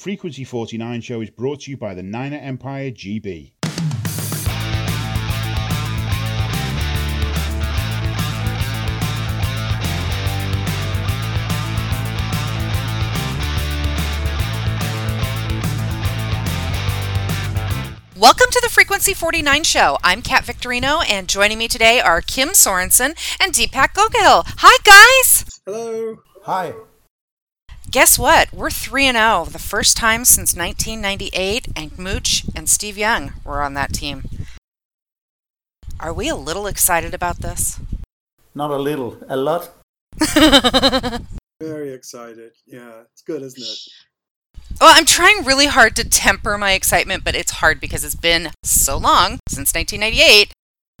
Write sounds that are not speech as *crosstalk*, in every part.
Frequency 49 show is brought to you by the Niner Empire GB. Welcome to the Frequency 49 show. I'm Kat Victorino, and joining me today are Kim Sorensen and Dipak Gogahill. Hi, guys! Hello. Hi. Guess what? We're 3 and 0, the first time since 1998, and Mooch and Steve Young were on that team. Are we a little excited about this? Not a little, a lot. *laughs* Very excited. Yeah, it's good, isn't it? Well, I'm trying really hard to temper my excitement, but it's hard because it's been so long since 1998.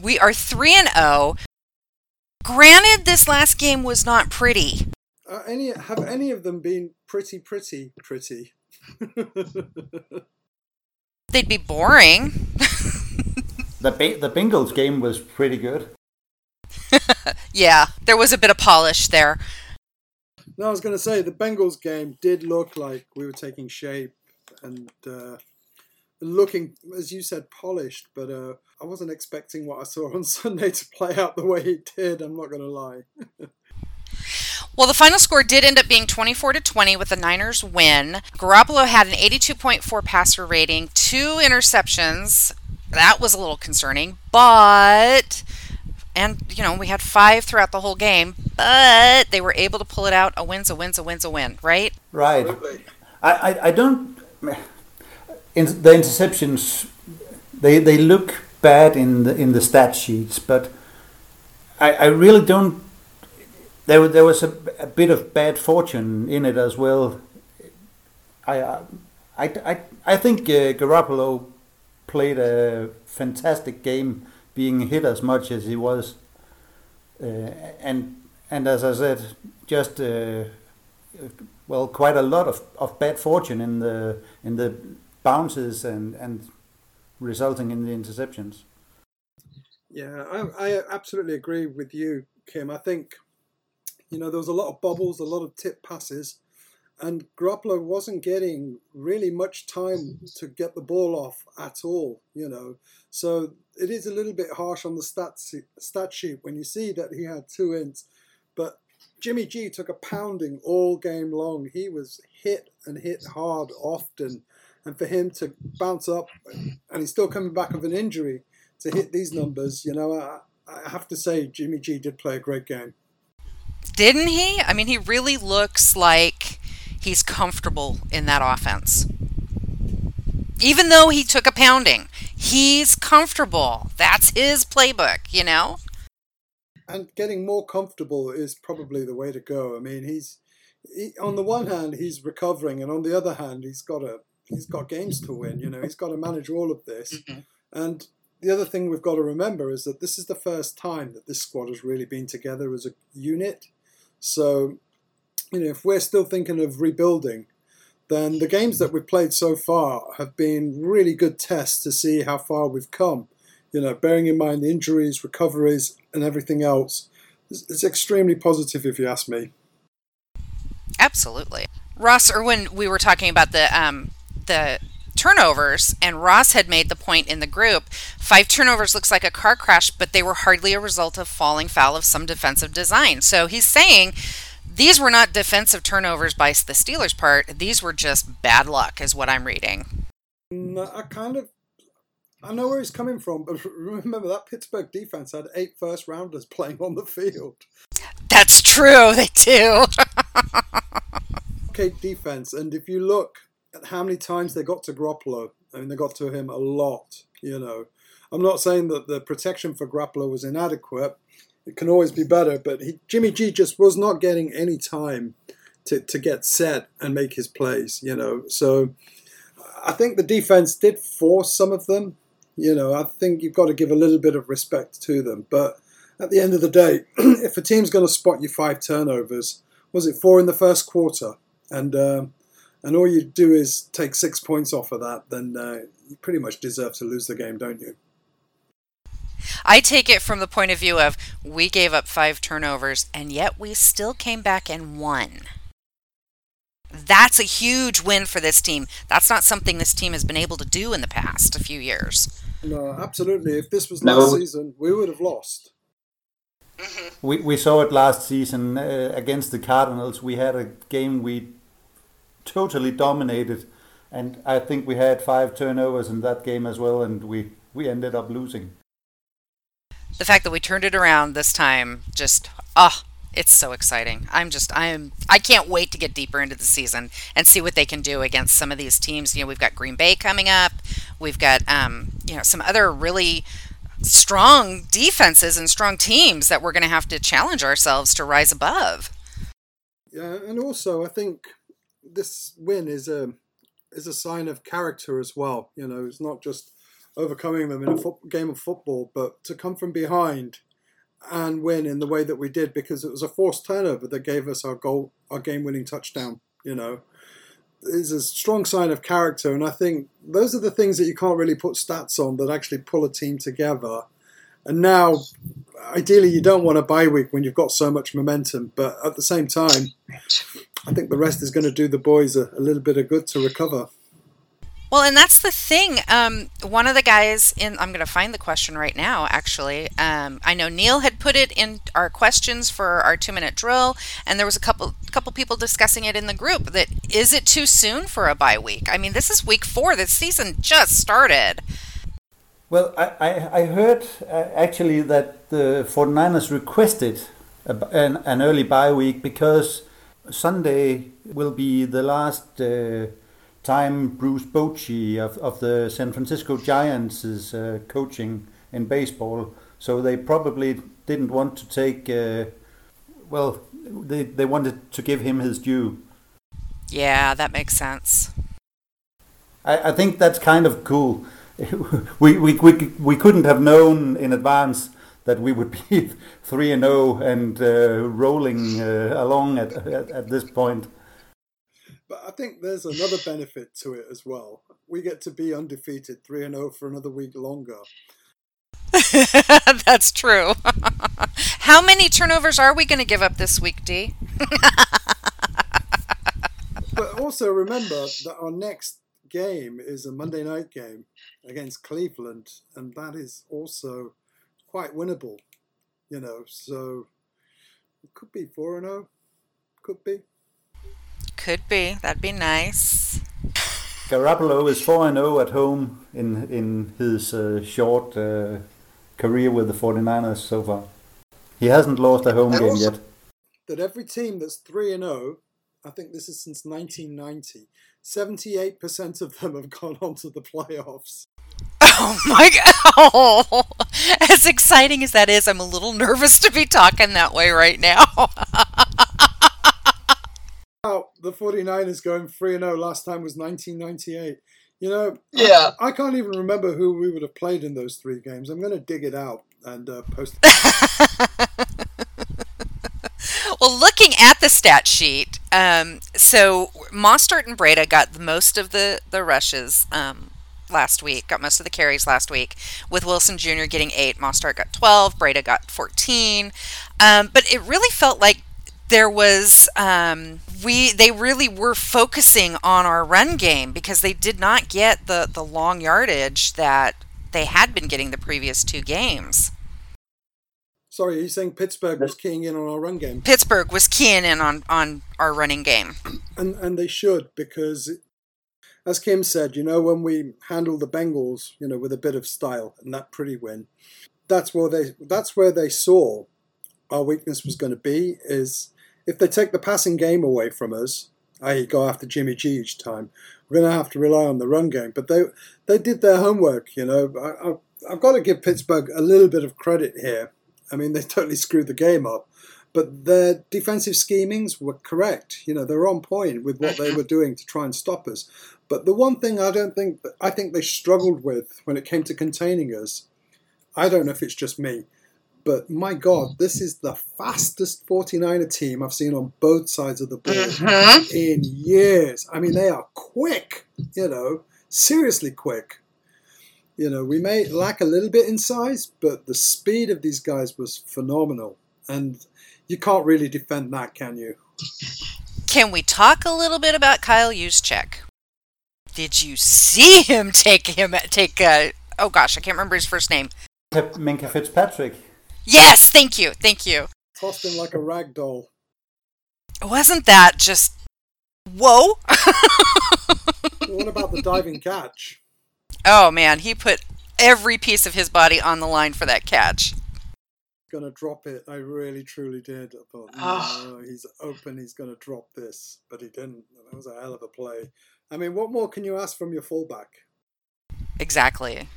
We are 3 and 0. Granted, this last game was not pretty. Uh, any have any of them been pretty, pretty, pretty? *laughs* They'd be boring. The ba- the Bengals game was pretty good. *laughs* yeah, there was a bit of polish there. no, I was going to say the Bengals game did look like we were taking shape and uh, looking, as you said, polished. But uh, I wasn't expecting what I saw on *laughs* Sunday to play out the way it did. I'm not going to lie. Well, the final score did end up being 24 to 20 with the Niners win. Garoppolo had an 82.4 passer rating, two interceptions. That was a little concerning, but and you know, we had five throughout the whole game, but they were able to pull it out. A win's a win's a win's a win, right? Right. I, I, I don't. In the interceptions, they they look bad in the in the stat sheets, but I, I really don't. There there was a, a bit of bad fortune in it as well. I I I, I think uh, Garoppolo played a fantastic game, being hit as much as he was, uh, and and as I said, just. Uh, well, quite a lot of, of bad fortune in the in the bounces and, and resulting in the interceptions. Yeah, I, I absolutely agree with you, Kim. I think, you know, there was a lot of bobbles, a lot of tip passes, and Garoppolo wasn't getting really much time to get the ball off at all, you know. So it is a little bit harsh on the stat, stat sheet when you see that he had two ints, but Jimmy G took a pounding all game long. He was hit and hit hard often. And for him to bounce up, and he's still coming back of an injury, to hit these numbers, you know, I, I have to say Jimmy G did play a great game. Didn't he? I mean, he really looks like he's comfortable in that offense. Even though he took a pounding, he's comfortable. That's his playbook, you know? And getting more comfortable is probably the way to go. I mean, he's he, on the one hand he's recovering, and on the other hand he's got a he's got games to win. You know, he's got to manage all of this. Mm-hmm. And the other thing we've got to remember is that this is the first time that this squad has really been together as a unit. So, you know, if we're still thinking of rebuilding, then the games that we've played so far have been really good tests to see how far we've come. You know, bearing in mind the injuries, recoveries, and everything else, it's, extremely positive if you ask me. Absolutely. Ross Irwin, we were talking about the um, the turnovers, and Ross had made the point in the group. Five turnovers looks like a car crash, but they were hardly a result of falling foul of some defensive design. So he's saying these were not defensive turnovers by the Steelers' part. These were just bad luck, is what I'm reading. Mm, I kind of, I know where he's coming from, but *laughs* remember that Pittsburgh defense had eight first rounders playing on the field. That's true. They do. *laughs* Okay, defense, and if you look how many times they got to Garoppolo, I mean, they got to him a lot. You know, I'm not saying that the protection for Garoppolo was inadequate. It can always be better, but he, Jimmy G just was not getting any time to, to get set and make his plays. You know, so I think the defense did force some of them. You know, I think you've got to give a little bit of respect to them, but at the end of the day, *clears throat* if a team's going to spot you five turnovers, was it four in the first quarter? And um, and all you do is take six points off of that, then uh, you pretty much deserve to lose the game, don't you? I take it from the point of view of we gave up five turnovers, and yet we still came back and won. That's a huge win for this team. That's not something this team has been able to do in the past a few years. No, absolutely. If this was No. last season, we would have lost. We, we saw it last season uh, against the Cardinals. We had a game we totally dominated, and I think we had five turnovers in that game as well, and we, we ended up losing. The fact that we turned it around this time just ah it's so exciting. I'm just I'm I can't wait to get deeper into the season and see what they can do against some of these teams. You know, we've got Green Bay coming up. We've got um, you know, some other really strong defenses and strong teams that we're going to have to challenge ourselves to rise above. Yeah, and also I think this win is a is a sign of character as well. You know, it's not just overcoming them in a fo- game of football, but to come from behind and win in the way that we did because it was a forced turnover that gave us our goal, our game-winning touchdown. You know, is a strong sign of character, and I think those are the things that you can't really put stats on that actually pull a team together. And now, ideally, you don't want a bye week when you've got so much momentum, but at the same time, I think the rest is going to do the boys a, a little bit of good to recover. Well, and that's the thing. Um, one of the guys in, I'm going to find the question right now, actually. Um, I know Neil had put it in our questions for our two minute drill, and there was a couple couple people discussing it in the group that is it too soon for a bye week? I mean, this is week four. The season just started. Well, I, I, I heard uh, actually that the 49ers requested a, an, an early bye week because Sunday will be the last uh, time Bruce Bochy of, of the San Francisco Giants is uh, coaching in baseball. So they probably didn't want to take, uh, well, they, they wanted to give him his due. Yeah, that makes sense. I, I think that's kind of cool. *laughs* we, we, we, we couldn't have known in advance that we would be *laughs* 3 and 0 and uh, rolling uh, along at, at, at this point. But I think there's another benefit to it as well. We get to be undefeated, 3 and 0 for another week longer. *laughs* That's true. How many turnovers are we going to give up this week, D? But also remember that our next game is a Monday night game against Cleveland, and that is also quite winnable, you know. So it could be 4 and 0, could be. Could be. That'd be nice. Garoppolo is 4 and 0 at home in, in his uh, short uh, career with the 49ers so far. He hasn't lost a home And game also- yet. that every team that's 3 and 0, I think this is since 1990, 78% of them have gone on to the playoffs. Oh my god. Oh, as exciting as that is, I'm a little nervous to be talking that way right now. *laughs* Now, the 49ers going 3 0 last time was 1998. You know, Yeah. I, I can't even remember who we would have played in those three games. I'm going to dig it out and uh, post *laughs* well, looking at the stat sheet, um, so Mostert and Breida got most of the the rushes um, last week, got most of the carries last week, with Wilson Jr. getting eight, Mostert got twelve, Breida got fourteen, um, but it really felt like there was um, we they really were focusing on our run game because they did not get the the long yardage that they had been getting the previous two games. Sorry, are you saying Pittsburgh was keying in on our run game? Pittsburgh was keying in on on our running game. *clears throat* And, and they should, because as Kim said, you know, when we handle the Bengals, you know, with a bit of style and that pretty win, that's where they that's where they saw our weakness was going to be. Is if they take the passing game away from us, i.e., go after Jimmy G each time, we're going to have to rely on the run game. But they they did their homework. You know, I, I, I've got to give Pittsburgh a little bit of credit here. I mean, they *laughs* totally screwed the game up. But their defensive schemings were correct. You know, they're on point with what they were doing to try and stop us. But the one thing I don't think I think they struggled with when it came to containing us, I don't know if it's just me, but my God, this is the fastest 49er team I've seen on both sides of the ball Mhm. in years. I mean, they are quick, you know, seriously quick. You know, we may lack a little bit in size, but the speed of these guys was phenomenal. And you can't really defend that, can you? Can we talk a little bit about Kyle Juszczyk? Did you see him *laughs* take him take? Uh, oh gosh, I can't remember his first name. Minkah Fitzpatrick. Yes, thank you, thank you. Tossed him like a rag doll. Wasn't that just whoa? *laughs* what about the diving catch? Oh man, he put every piece of his body on the line for that catch. Gonna drop it. I really, truly did. I thought, Ah. no, he's open. He's gonna drop this, but he didn't. That was a hell of a play. I mean, what more can you ask from your fullback? Exactly.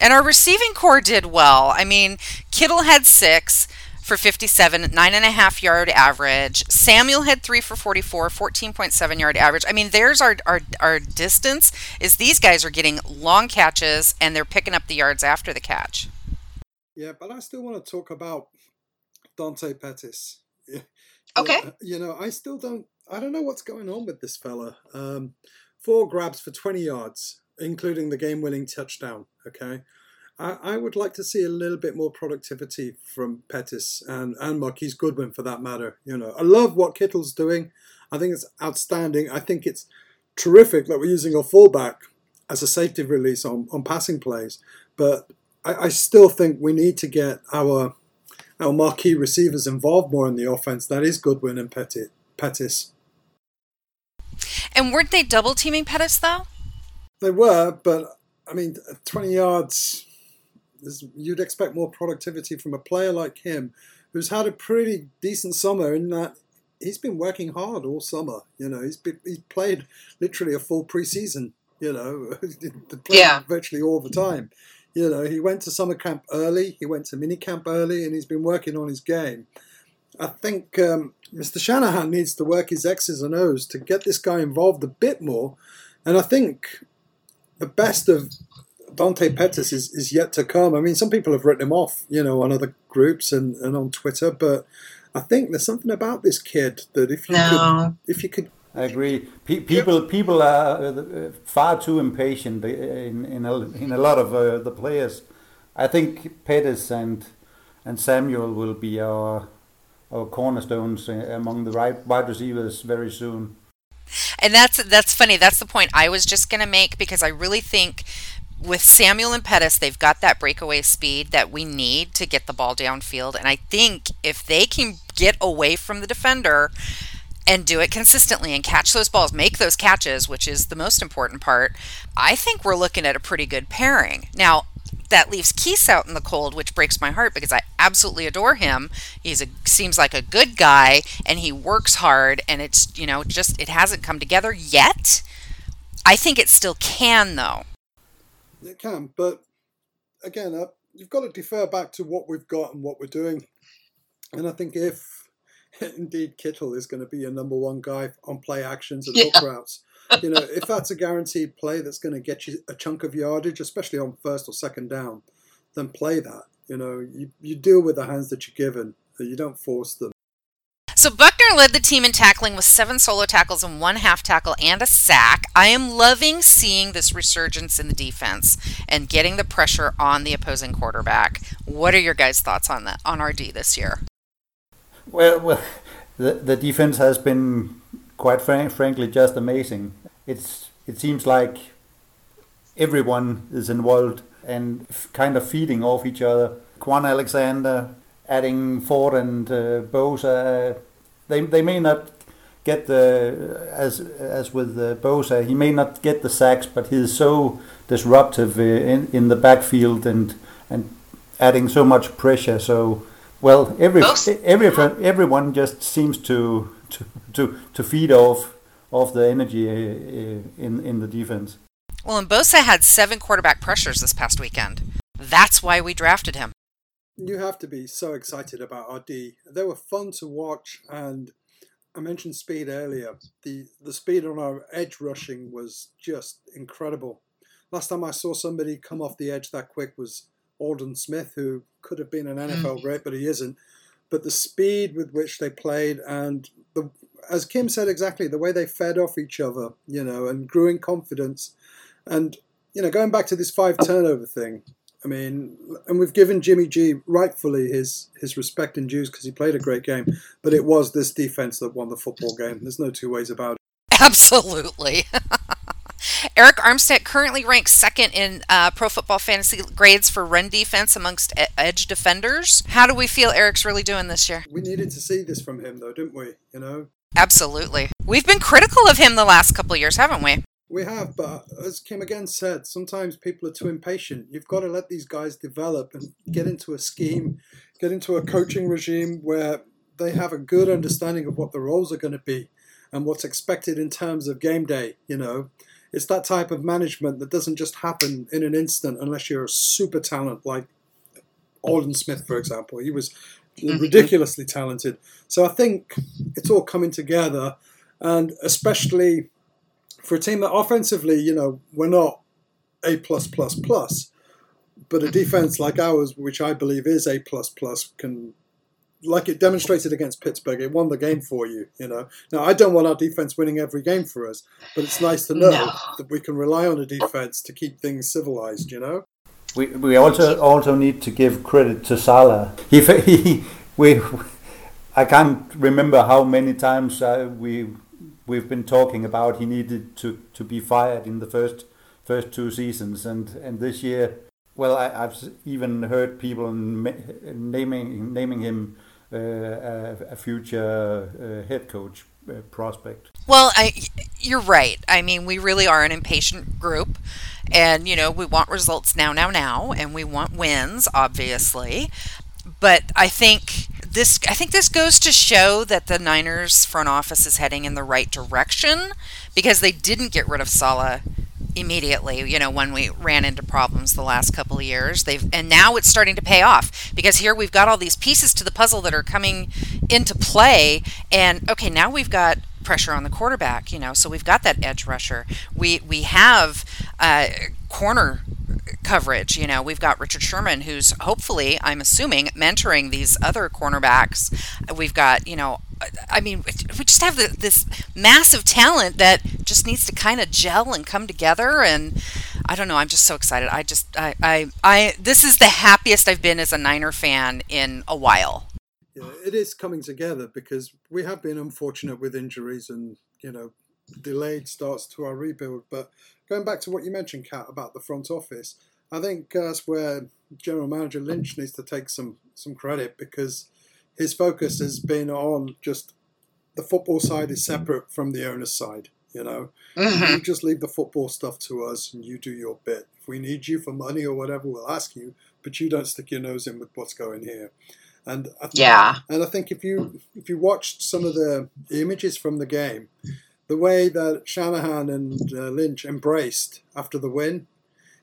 And our receiving corps did well. I mean, Kittle had six for 57, nine and a half yard average. Samuel had three for 44, 14.7 yard average. I mean, there's our, our, our distance is these guys are getting long catches and they're picking up the yards after the catch. Yeah, but I still want to talk about Dante Pettis. Yeah. Okay. Yeah, You know, I still don't. I don't know what's going on with this fella. Um, four grabs for 20 yards, including the game-winning touchdown. Okay. I, I would like to see a little bit more productivity from Pettis and, and Marquise Goodwin for that matter. You know, I love what Kittle's doing. I think it's outstanding. I think it's terrific that we're using a fullback as a safety release on, on passing plays. But I, I still think we need to get our our marquee receivers involved more in the offense. That is Goodwin and Pettit, Pettis. And weren't they double teaming Pettis though? They were, but I mean, 20 yards, you'd expect more productivity from a player like him who's had a pretty decent summer in that he's been working hard all summer. You know, he's been, he's played literally a full preseason, you know, *laughs* Yeah. virtually all the time. You know, he went to summer camp early, he went to mini camp early, and he's been working on his game. I think um, Mr. Shanahan needs to work his X's and O's to get this guy involved a bit more. And I think the best of Dante Pettis is, is yet to come. I mean, some people have written him off, you know, on other groups and, and on Twitter, but I think there's something about this kid that if you could, if you could, I agree. Pe- people people are uh, far too impatient in in a, in a lot of uh, the players. I think Pettis and and Samuel will be our our cornerstones uh, among the right wide receivers very soon. And that's that's funny. That's the point I was just going to make because I really think with Samuel and Pettis, they've got that breakaway speed that we need to get the ball downfield. And I think if they can get away from the defender and do it consistently and catch those balls, make those catches, which is the most important part, I think we're looking at a pretty good pairing. Now, that leaves Keese out in the cold, which breaks my heart because I absolutely adore him. He's a seems like a good guy and he works hard and it's, you know, just it hasn't come together yet. I think it still can though. It can. But again, uh, you've got to defer back to what we've got and what we're doing. And I think if *laughs* indeed Kittle is going to be your number one guy on play actions and hook routes, you know, if that's a guaranteed play that's going to get you a chunk of yardage, especially on first or second down, then play that. You know, you, you deal with the hands that you're given. You don't force them. So Buckner led the team in tackling with seven solo tackles and one half tackle and a sack. I am loving seeing this resurgence in the defense and getting the pressure on the opposing quarterback. What are your guys' thoughts on that on RD this year? Well, well, the the defense has been quite frank, frankly just amazing. It's it seems like everyone is involved and f- kind of feeding off each other. Kwon Alexander adding Ford and uh, Bosa. They they may not get the as as with uh, Bosa. He may not get the sacks, but he's so disruptive uh, in in the backfield and and adding so much pressure. So well, every Bosa- every everyone just seems to to to, to feed off off the energy uh, uh, in in the defense. Well, and Bosa had seven quarterback pressures this past weekend. That's why we drafted him. You have to be so excited about RD. They were fun to watch, and I mentioned speed earlier. The the speed on our edge rushing was just incredible. Last time I saw somebody come off the edge that quick was Aldon Smith, who could have been an NFL mm. great, but he isn't. But the speed with which they played, and the as Kim said exactly, the way they fed off each other, you know, and grew in confidence, and you know, going back to this five turnover thing, I mean, and we've given Jimmy G rightfully his his respect and dues because he played a great game. But it was this defense that won the football game. There's no two ways about it. Absolutely. *laughs* Arik Armstead currently ranks second in uh, Pro Football Fantasy grades for run defense amongst edge defenders. How do we feel Arik's really doing this year? We needed to see this from him, though, didn't we? You know. Absolutely. We've been critical of him the last couple of years, haven't we? We have, but as Kim again said, sometimes people are too impatient. You've got to let these guys develop and get into a scheme, get into a coaching regime where they have a good understanding of what the roles are going to be and what's expected in terms of game day. You know, it's that type of management that doesn't just happen in an instant unless you're a super talent like Aldon Smith, for example. He was mm-hmm. ridiculously talented. So I think it's all coming together, and especially for a team that offensively, you know, we're not a plus plus plus, but a defense like ours, which I believe is a plus plus, can like it demonstrated against Pittsburgh, it won the game for you. You know. Now I don't want our defense winning every game for us, but it's nice to know no. that we can rely on a defense to keep things civilized. You know. We we also also need to give credit to Saleh. He *laughs* he we. I can't remember how many times uh, we we've been talking about he needed to, to be fired in the first first two seasons, and, and this year, well, I, have even heard people naming naming him uh, a, future uh, head coach uh, prospect. Well, I, you're right. I mean, we really are an impatient group, and you know, we want results now, now, now, and we want wins, obviously. But I think this I think this goes to show that the Niners front office is heading in the right direction because they didn't get rid of Saleh immediately, you know, when we ran into problems the last couple of years. They've and now it's starting to pay off because here we've got all these pieces to the puzzle that are coming into play and okay, now we've got pressure on the quarterback, you know, so we've got that edge rusher. We we have uh, corner coverage. You know, we've got Richard Sherman, who's hopefully, I'm assuming, mentoring these other cornerbacks. We've got, you know, I mean, we just have this massive talent that just needs to kind of gel and come together. And I don't know, I'm just so excited. I just, I, I, I this is the happiest I've been as a Niner fan in a while. Yeah, it is coming together because we have been unfortunate with injuries and, you know, delayed starts to our rebuild. But going back to what you mentioned, Kat, about the front office, I think that's where General Manager Lynch needs to take some some credit because his focus has been on just the football side is separate from the owner's side. You know, mm-hmm. you just leave the football stuff to us and you do your bit. If we need you for money or whatever, we'll ask you, but you don't stick your nose in with what's going here. And I th- yeah, and I think if you if you watched some of the images from the game, the way that Shanahan and uh, Lynch embraced after the win,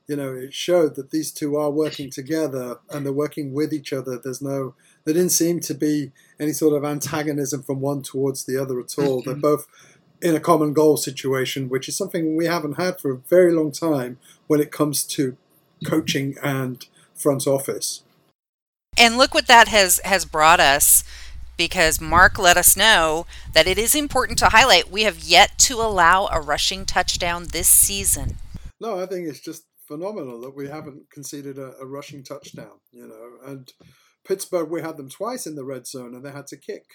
you know, it showed that these two are working together and they're working with each other. There's no, there didn't seem to be any sort of antagonism from one towards the other at all. Mm-hmm. They're both in a common goal situation, which is something we haven't had for a very long time when it comes to coaching and front office. And look what that has has brought us because Mark let us know that it is important to highlight we have yet to allow a rushing touchdown this season. No, I think it's just phenomenal that we haven't conceded a, a, rushing touchdown, you know. And Pittsburgh, we had them twice in the red zone and they had to kick.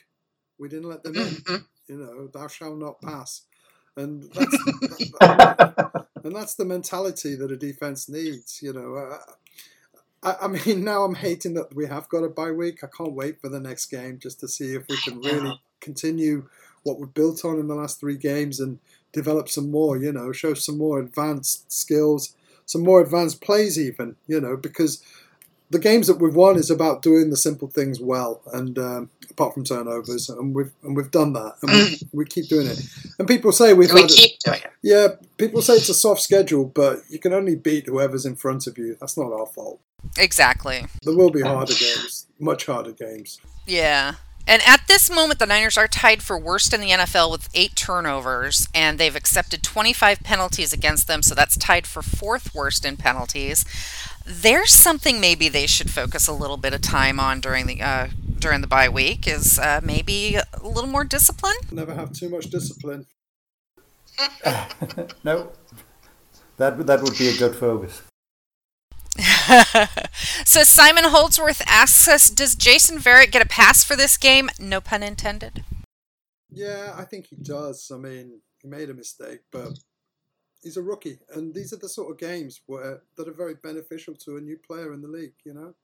We didn't let them in, you know, thou shalt not pass. And that's, *laughs* and that's the mentality that a defense needs, you know. Uh, I, I, mean, now I'm hating that we have got a bye week. I can't wait for the next game just to see if we can really continue what we've built on in the last three games and develop some more, you know, show some more advanced skills some more advanced plays, even you know, because the games that we've won is about doing the simple things well, and um, apart from turnovers, and we've and we've done that, and we, mm. we keep doing it. And people say we've we keep it, doing it. Yeah, people say it's a soft schedule, but you can only beat whoever's in front of you. That's not our fault. Exactly. There will be harder games, much harder games. Yeah. And at this moment, the Niners are tied for worst in the NFL with eight turnovers, and they've accepted 25 penalties against them, so that's tied for fourth worst in penalties. There's something maybe they should focus a little bit of time on during the uh, during the bye week is uh, maybe a little more discipline. Never have too much discipline. *laughs* no, that that would be a good focus. *laughs* so Simon Holdsworth asks us, does Jason Verrett get a pass for this game? No pun intended. Yeah, I think he does. I mean, he made a mistake, but he's a rookie, and these are the sort of games where that are very beneficial to a new player in the league. You know.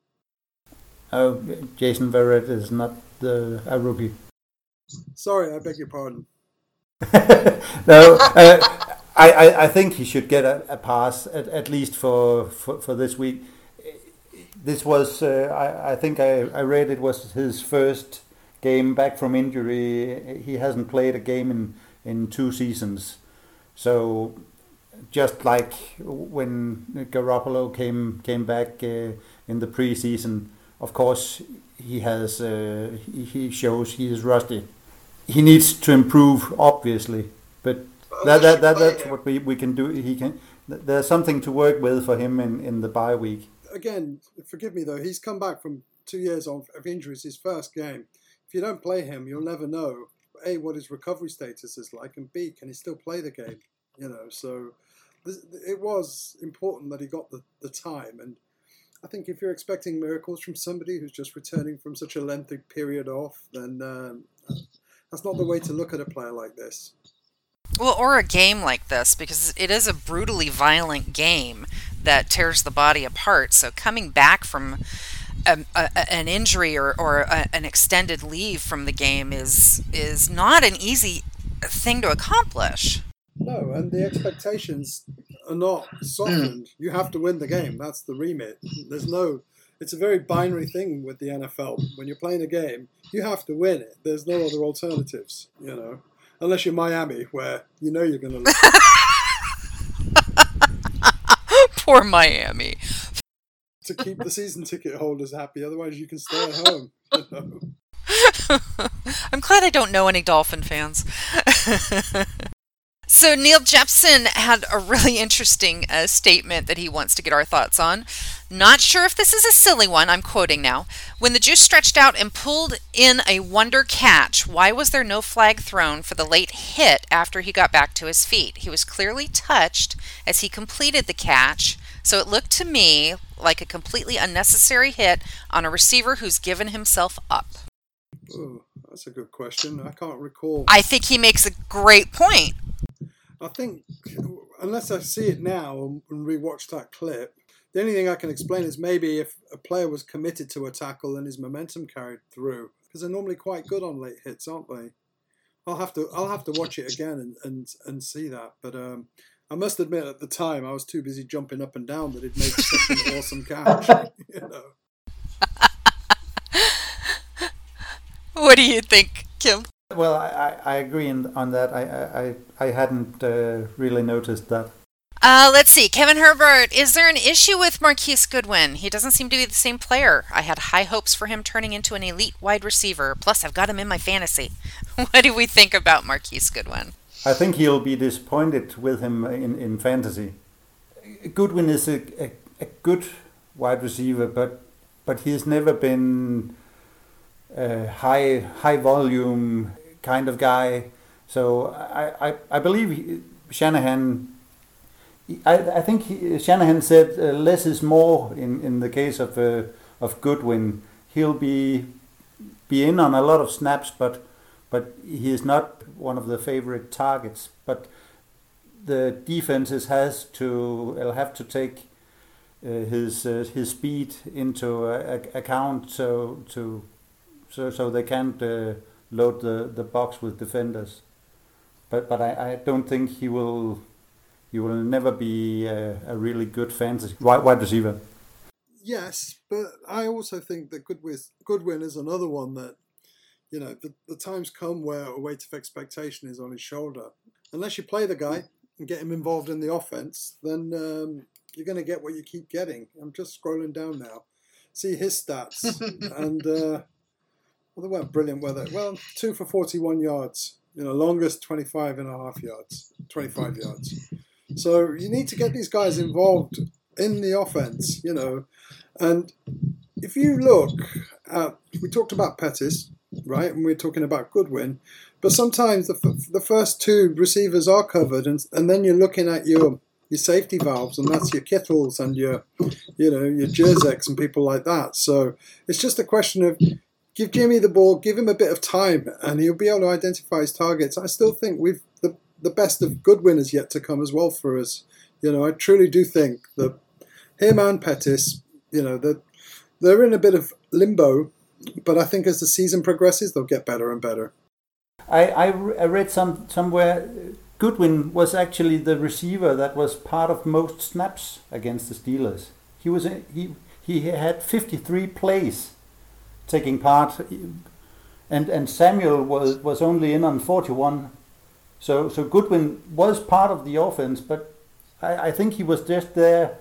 Oh, Jason Verrett is not the a rookie. Sorry, I beg your pardon. *laughs* no, uh, I, I, I think he should get a, a pass at, at least for, for, for this week. This was uh, I, I think I, I read it was his first game back from injury. He hasn't played a game in, in two seasons, so just like when Garoppolo came came back uh, in the preseason, of course he has uh, he shows he is rusty. He needs to improve, obviously, but that, that, that that's what we, we can do. He can. There's something to work with for him in, in the bye week. Again, forgive me though. He's come back from two years of injuries. His first game. If you don't play him, you'll never know a what his recovery status is like, and b can he still play the game? You know, so it was important that he got the, the time. And I think if you're expecting miracles from somebody who's just returning from such a lengthy period off, then um, that's not the way to look at a player like this. Well, or a game like this, because it is a brutally violent game that tears the body apart. So coming back from a, a, an injury or, or a, an extended leave from the game is is not an easy thing to accomplish. No, and the expectations are not softened. you have to win the game. That's the remit. There's no. It's a very binary thing with the NFL. When you're playing a game, you have to win it. There's no other alternatives. You know, unless you're Miami, where you know you're going to lose. *laughs* Poor Miami. To keep the season ticket holders happy, otherwise you can stay at home. You know? *laughs* I'm glad I don't know any Dolphin fans. *laughs* So Neil Jepson had a really interesting uh, statement that he wants to get our thoughts on. Not sure if this is a silly one, I'm quoting now. When the juice stretched out and pulled in a wonder catch, why was there no flag thrown for the late hit after he got back to his feet? He was clearly touched as he completed the catch, so it looked to me like a completely unnecessary hit on a receiver who's given himself up. Ooh, that's a good question. I can't recall. I think he makes a great point. I think, unless I see it now and rewatch that clip, the only thing I can explain is maybe if a player was committed to a tackle and his momentum carried through, because they're normally quite good on late hits, aren't they? I'll have to I'll have to watch it again and and, and see that. But um, I must admit, at the time, I was too busy jumping up and down that it made such an *laughs* awesome catch. *laughs* You know. *laughs* What do you think, Kim? Well, I, I agree on that. I, I, I hadn't uh, really noticed that. Uh, let's see. Kevin Herbert, is there an issue with Marquise Goodwin? He doesn't seem to be the same player. I had high hopes for him turning into an elite wide receiver. Plus, I've got him in my fantasy. *laughs* what do we think about Marquise Goodwin? I think he'll be disappointed with him in, in fantasy. Goodwin is a, a, a good wide receiver, but but he's never been a high high volume kind of guy. So I, I, I believe Shanahan. I, I think he, Shanahan said uh, less is more in, in the case of uh, of Goodwin. He'll be be in on a lot of snaps, but but he is not one of the favorite targets. But the defenses has to will have to take uh, his uh, his speed into account so to so so they can't uh, load the, the box with defenders. But but I, I don't think he will he will never be a, a really good fantasy wide, wide receiver. Yes, but I also think that Goodwin, Goodwin is another one that, you know, the, the times come where a weight of expectation is on his shoulder. Unless you play the guy and get him involved in the offense, then um, you're going to get what you keep getting. I'm just scrolling down now, see his stats, *laughs* and uh, well, they weren't brilliant, were they? Well, two for 41 yards. You know, longest 25 and a half yards, 25 yards. So you need to get these guys involved in the offense, you know. And if you look at, we talked about Pettis, right? And we're talking about Goodwin. But sometimes the, the first two receivers are covered, and, and then you're looking at your your safety valves, and that's your Kittles and your, you know, your Juszczyks and people like that. So it's just a question of give Jimmy the ball, give him a bit of time, and he'll be able to identify his targets. I still think we've the the best of Goodwin is yet to come as well for us. You know, I truly do think that him and Pettis, you know, that they're, they're in a bit of limbo, but I think as the season progresses, they'll get better and better. I, I, I read some somewhere Goodwin was actually the receiver that was part of most snaps against the Steelers. He was he he had 53 plays taking part, and and Samuel was was only in on 41. So so Goodwin was part of the offense, but I, I think he was just there,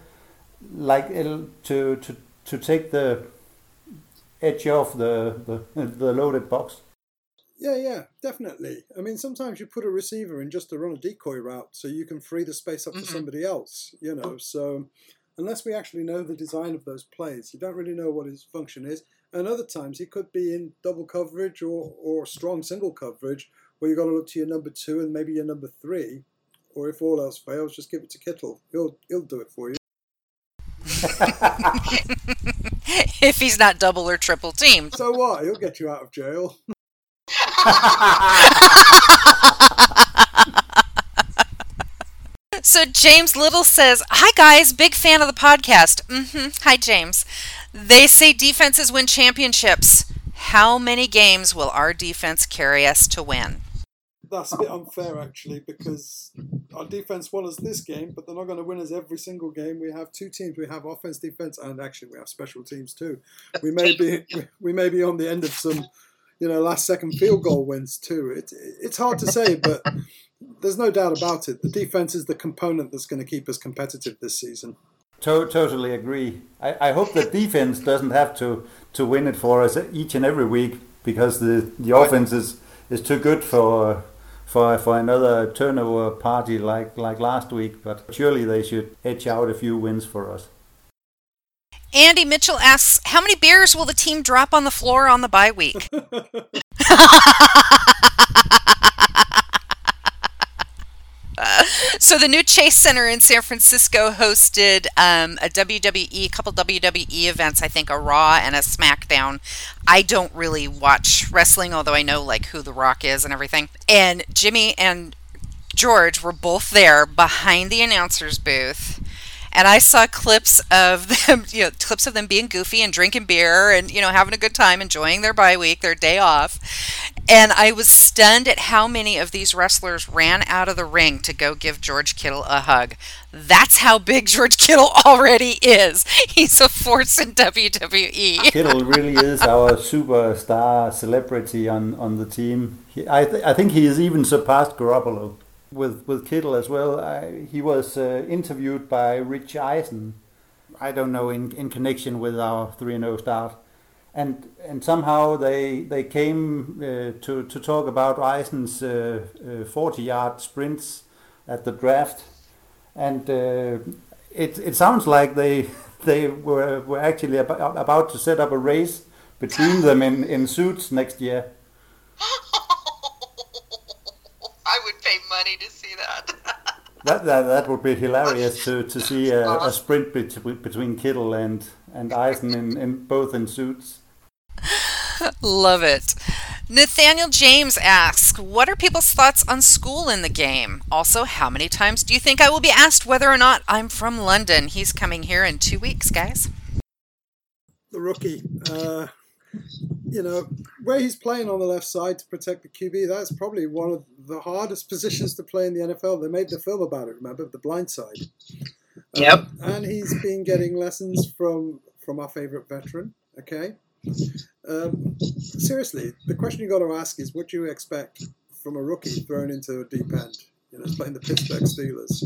like to to to take the edge off the the, the loaded box. Yeah, yeah, definitely. I mean, sometimes you put a receiver in just to run a decoy route so you can free the space up mm-hmm. to somebody else, you know. So, unless we actually know the design of those plays, you don't really know what his function is. And other times he could be in double coverage or, or strong single coverage where you've got to look to your number two and maybe your number three. Or if all else fails, just give it to Kittle. He'll, he'll do it for you. *laughs* if he's not double or triple teamed. So what? He'll get you out of jail. *laughs* *laughs* so James Little says, "Hi guys, big fan of the podcast." Mm-hmm. Hi James. They say defenses win championships. How many games will our defense carry us to win? That's a bit unfair, actually, because our defense won us this game, but they're not going to win us every single game. We have two teams. We have offense, defense, and actually we have special teams too. We may be we may be on the end of some you know, last second field goal wins too. It, it's hard to say, but there's no doubt about it. The defense is the component that's going to keep us competitive this season. To- totally agree. I, I hope the defense doesn't have to, to win it for us each and every week because the, the offense is, is too good for for for another turnover party like like last week. But surely they should edge out a few wins for us. Andy Mitchell asks, "How many beers will the team drop on the floor on the bye week?" *laughs* so the new Chase Center in San Francisco hosted um, a WWE, a couple WWE events. I think a Raw and a SmackDown. I don't really watch wrestling, although I know like who The Rock is and everything. And Jimmy and George were both there behind the announcers booth and I saw clips of them, *laughs* you know, clips of them being goofy and drinking beer and you know having a good time, enjoying their bye week, their day off. And I was stunned at how many of these wrestlers ran out of the ring to go give George Kittle a hug. That's how big George Kittle *laughs* already is. He's a force in WWE. Kittle *laughs* really is our superstar celebrity on, on the team. He, I, th- I think he has even surpassed Garoppolo with with Kittle as well. I, he was uh, interviewed by Rich Eisen. I don't know in, in connection with our three and zero start, and and somehow they they came uh, to to talk about Eisen's uh, uh forty yard sprints at the draft, and uh, it it sounds like they *laughs* they were were actually about, about to set up a race between them in in suits next year. *laughs* I would pay money to see that. *laughs* that, that that would be hilarious to, to see a, a sprint between, between Kittle and and Eisen in, in both in suits. Love it. Nathaniel James asks, What are people's thoughts on Skule in the game? Also, how many times do you think I will be asked whether or not I'm from London? He's coming here in two weeks, guys. The rookie. Uh, you know, where he's playing on the left side to protect the QB, that's probably one of the hardest positions to play in the NFL. They made the film about it, remember, the blind side. Yep. Um, and he's been getting lessons from from our favorite veteran. Okay. Um, seriously, the question you got to ask is, what do you expect from a rookie thrown into a deep end? You know, playing the Pittsburgh Steelers.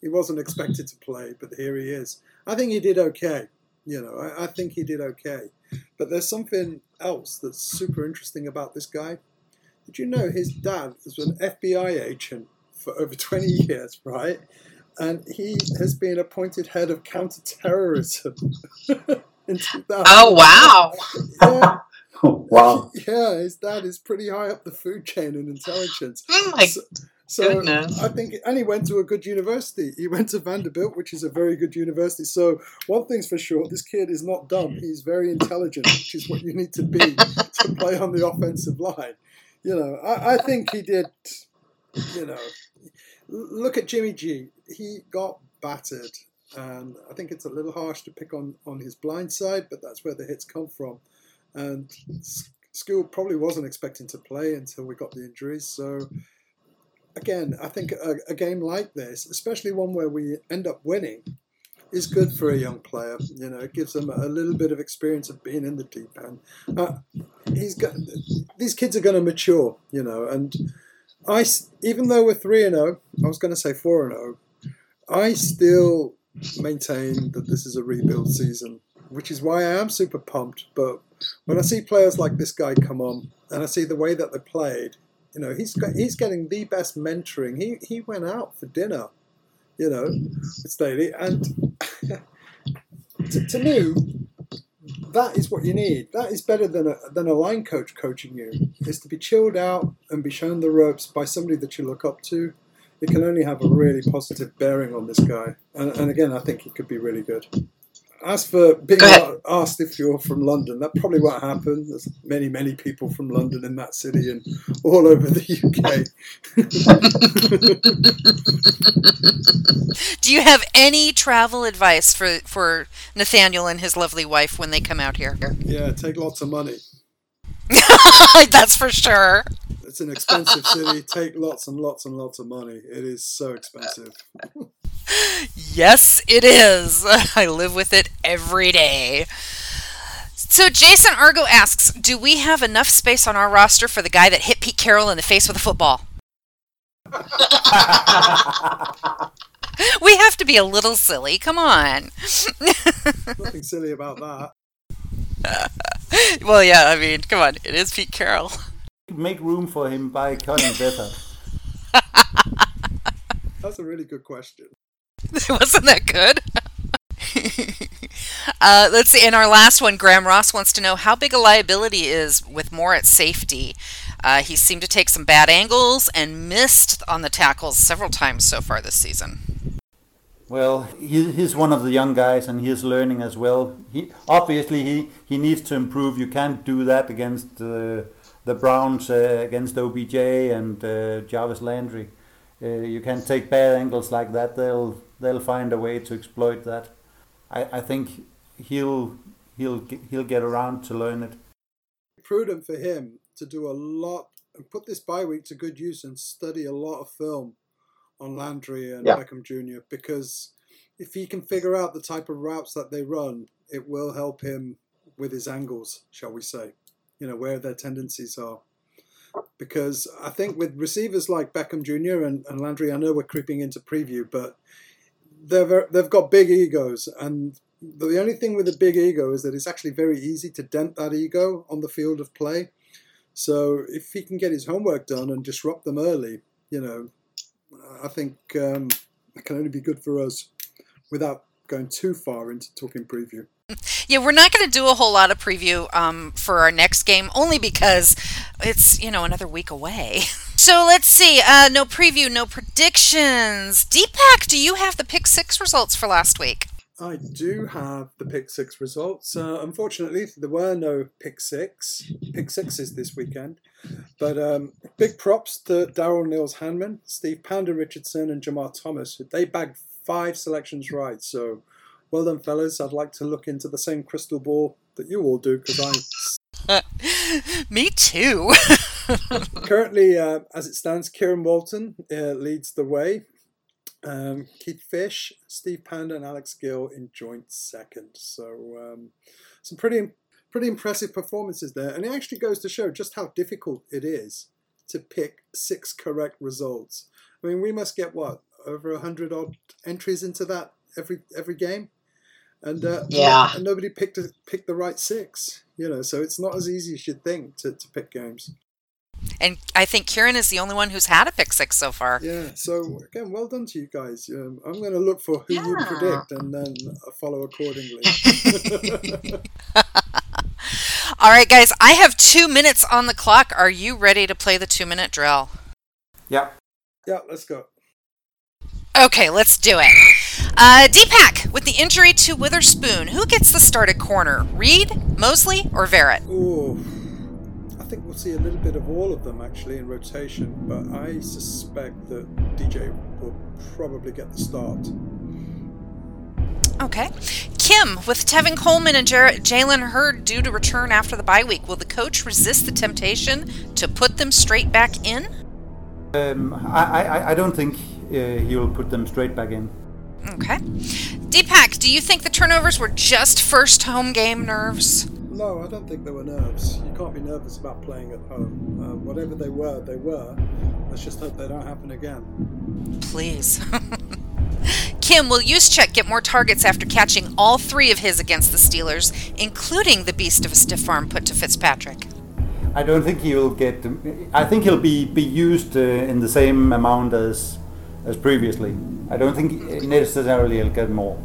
He wasn't expected to play, but here he is. I think he did okay. You know, I, I think he did okay. But there's something else that's super interesting about this guy. Did you know his dad was an FBI agent for over 20 years, right? And he has been appointed head of counterterrorism *laughs* in 2000. Oh, wow. Yeah. *laughs* wow. Yeah, his dad is pretty high up the food chain in intelligence. Oh my. So, So Goodness. I think, and he went to a good university. He went to Vanderbilt, which is a very good university. So one thing's for sure, this kid is not dumb. He's very intelligent, which is what you need to be *laughs* to play on the offensive line. You know, I, I think he did. You know, look at Jimmy G. He got battered, and I think it's a little harsh to pick on on his blind side, but that's where the hits come from. And Skule probably wasn't expecting to play until we got the injuries. So again, I think a, a game like this, especially one where we end up winning, is good for a young player. You know, it gives them a little bit of experience of being in the deep end. Uh, he's got these kids are going to mature. You know, and I, even though we're three and zero, I was going to say four and zero. I still maintain that this is a rebuild season, which is why I am super pumped. But when I see players like this guy come on, and I see the way that they played, you know, he's got, he's getting the best mentoring. He he went out for dinner, you know, with Staley, and *laughs* to, to me, that is what you need. That is better than a than a line coach coaching you. Is to be chilled out and be shown the ropes by somebody that you look up to. It can only have a really positive bearing on this guy, and, and again, I think he could be really good. As for being asked if you're from London, that probably won't happen. There's many, many people from London in that city and all over the UK. *laughs* Do you have any travel advice for for Nathaniel and his lovely wife when they come out here? yeah, take lots of money. *laughs* That's for sure. It's an expensive city. Take lots and lots and lots of money. It is so expensive. Yes, it is. *laughs* I live with it every day. So Jason Argo asks, "Do we have enough space on our roster for the guy that hit Pete Carroll in the face with a football?" *laughs* we have to be a little silly. Come on. Nothing silly about that. *laughs* well, yeah, I mean, come on. It is Pete Carroll. Make room for him by cutting better. *laughs* That's a really good question. *laughs* Wasn't that good? uh, let's see. In our last one, Graham Ross wants to know how big a liability is with Moore at safety. Uh, he seemed to take some bad angles and missed on the tackles several times so far this season. Well, he, he's one of the young guys, and he's learning as well. He obviously he, he needs to improve. You can't do that against uh, the Browns, uh, against OBJ and uh, Jarvis Landry. Uh, you can't take bad angles like that. They'll they'll find a way to exploit that. I, I think he'll he'll he'll get around to learn it. Prudent for him to do a lot and put this bye week to good use and study a lot of film on Landry and Yeah. Beckham Jr. because if he can figure out the type of routes that they run, it will help him with his angles, shall we say, you know, where their tendencies are. Because I think with receivers like Beckham Jr. and, and Landry, I know we're creeping into preview, but they're ver- they've got big egos, and the only thing with a big ego is that it's actually very easy to dent that ego on the field of play. So if he can get his homework done and disrupt them early, you know, I think um, it can only be good for us without going too far into talking preview. Yeah, we're not going to do a whole lot of preview um, for our next game, only because it's you know another week away. *laughs* So let's see. Uh, no preview, no predictions. Dipak, do you have the pick six results for last week? I do have the pick six results. Uh, unfortunately, there were no pick six. Pick sixes this weekend. But um, big props to Daryl Nils Hanman, Steve Panda Richardson, and Jamar Thomas. They bagged five selections right. So well done, fellas. I'd like to look into the same crystal ball that you all do because I *laughs* Me too. *laughs* Currently, uh, as it stands, Kieran Walton uh, leads the way. Um, Keith Fish, Steve Panda, and Alex Gill in joint second. So um, some pretty pretty impressive performances there, and it actually goes to show just how difficult it is to pick six correct results. I mean, we must get what over a hundred odd entries into that every every game, and uh, Yeah. and nobody picked a, picked the right six. You know, so it's not as easy as you'd think to, to pick games. And I think Kieran is the only one who's had a pick six so far. Yeah, so again, well done to you guys. Um, I'm going to look for who you predict and then uh, follow accordingly. *laughs* All right, guys, I have two minutes on the clock. Are you ready to play the two minute drill? Yeah. Yeah, let's go. Okay, let's do it. Uh, Dipak, with the injury to Witherspoon, who gets the start at corner? Reed, Moseley, or Verrett? Ooh, I think we'll see a little bit of all of them actually in rotation, but I suspect that DJ will probably get the start. Okay. Kim, with Tevin Coleman and Jar- Jalen Hurd due to return after the bye week, will the coach resist the temptation to put them straight back in? Um, I, I, I don't think uh, he will put them straight back in. Okay. Dipak, do you think the turnovers were just first home game nerves? No, I don't think there were nerves. You can't be nervous about playing at home. Uh, whatever they were, they were. Let's just hope they don't happen again. Please. *laughs* Kim, will Juszczyk get more targets after catching all three of his against the Steelers, including the beast of a stiff arm put to Fitzpatrick? I don't think he'll get. I think he'll be be used uh, in the same amount as as previously. I don't think necessarily he'll get more.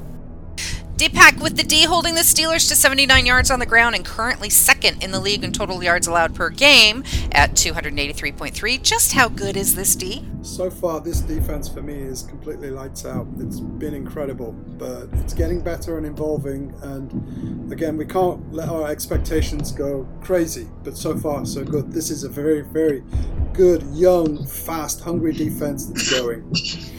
Dipak, with the D holding the Steelers to 79 yards on the ground and currently second in the league in total yards allowed per game at 283.3, just how good is this D? So far, this defense for me is completely lights out. It's been incredible, but it's getting better and evolving. And again, we can't let our expectations go crazy, but so far, so good. This is a very, very good, young, fast, hungry defense that's going. *laughs*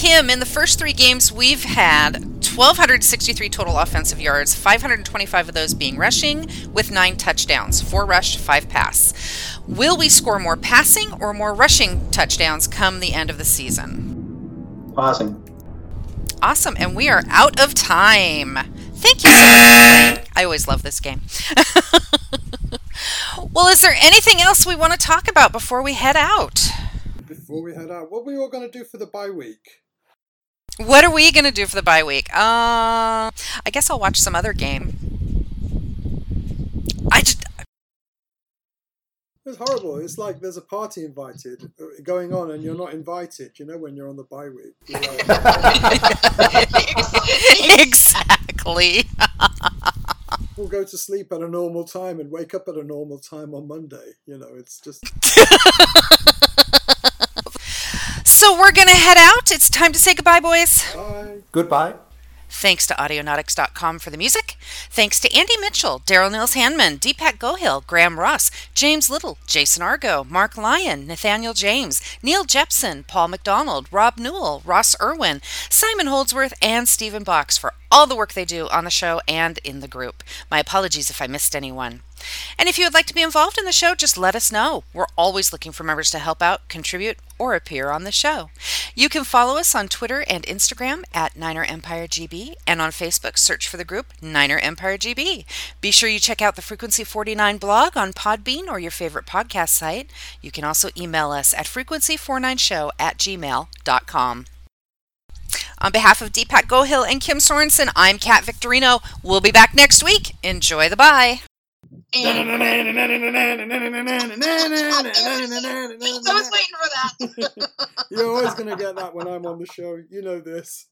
Kim, in the first three games, we've had 1,263 total offensive yards, 525 of those being rushing, with nine touchdowns, four rush, five pass. Will we score more passing or more rushing touchdowns come the end of the season? Passing. Awesome, and we are out of time. Thank you so much. I always love this game. *laughs* well, is there anything else we want to talk about before we head out? Before we head out, what were we all going to do for the bye week? What are we going to do for the bye week? Uh, I guess I'll watch some other game. I just It's horrible. It's like there's a party invited uh, going on and you're not invited. You know when you're on the bye week. Like, *laughs* exactly. *laughs* we'll go to sleep at a normal time and wake up at a normal time on Monday. You know, it's just *laughs* So we're going to head out. It's time to say goodbye, boys. bye. Goodbye. Thanks to Audionautix.com for the music. Thanks to Andy Mitchell, Daryl Nils Handman, Dipak Gohill, Graham Ross, James Little, Jason Argo, Marc Lyon, Nathaniel James, Neil Jepson, Paul McDonald, Rob Newell, Ross Irwin, Simon Holdsworth, and Stephen Box for all the work they do on the show and in the group. My apologies if I missed anyone. And if you would like to be involved in the show, just let us know. We're always looking for members to help out, contribute, or appear on the show. You can follow us on Twitter and Instagram at Niner Empire GB, and on Facebook, search for the group Niner Empire GB. Be sure you check out the Frequency 49 blog on Podbean or your favorite podcast site. You can also email us at frequency49show at gmail.com. On behalf of Dipak Gohill and Kim Sorensen, I'm Kat Victorino. We'll be back next week. Enjoy the bye. I was waiting for that. *laughs* You're always going to get that when I'm on the show. You know this.